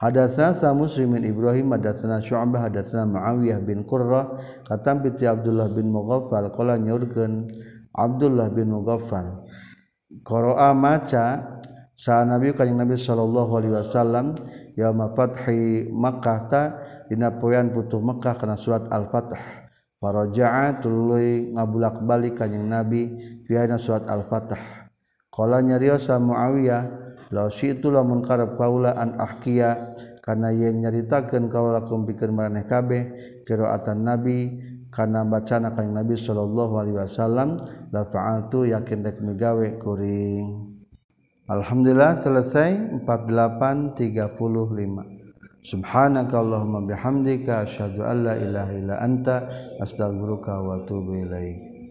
S1: Hadatsana sa Muslimin Ibrahim hadatsana Syu'bah hadatsana Muawiyah bin Qurrah katam bi Abdullah bin Mughaffal qala nyorkeun Abdullah bin Mughaffal. Qara'a maca sa Nabi kanjing Nabi sallallahu alaihi wasallam yauma fathi Makkah ta dina poean putuh Makkah kana surat Al-Fath Faraja'a tuluy ngabulak balik kanjing Nabi fiana surat Al-Fatah. Qala nyariosa Muawiyah law syi'tu lamun karep kaula an ahkiya kana yen nyaritakeun kaula kum pikeun maraneh kabeh qiraatan Nabi kana bacana kanjing Nabi sallallahu alaihi wasallam la fa'altu yakin rek migawe kuring. Alhamdulillah selesai 4835. Subhanakallahumma bihamdika asyhadu an la ilaha illa anta astaghfiruka wa atubu ilaik.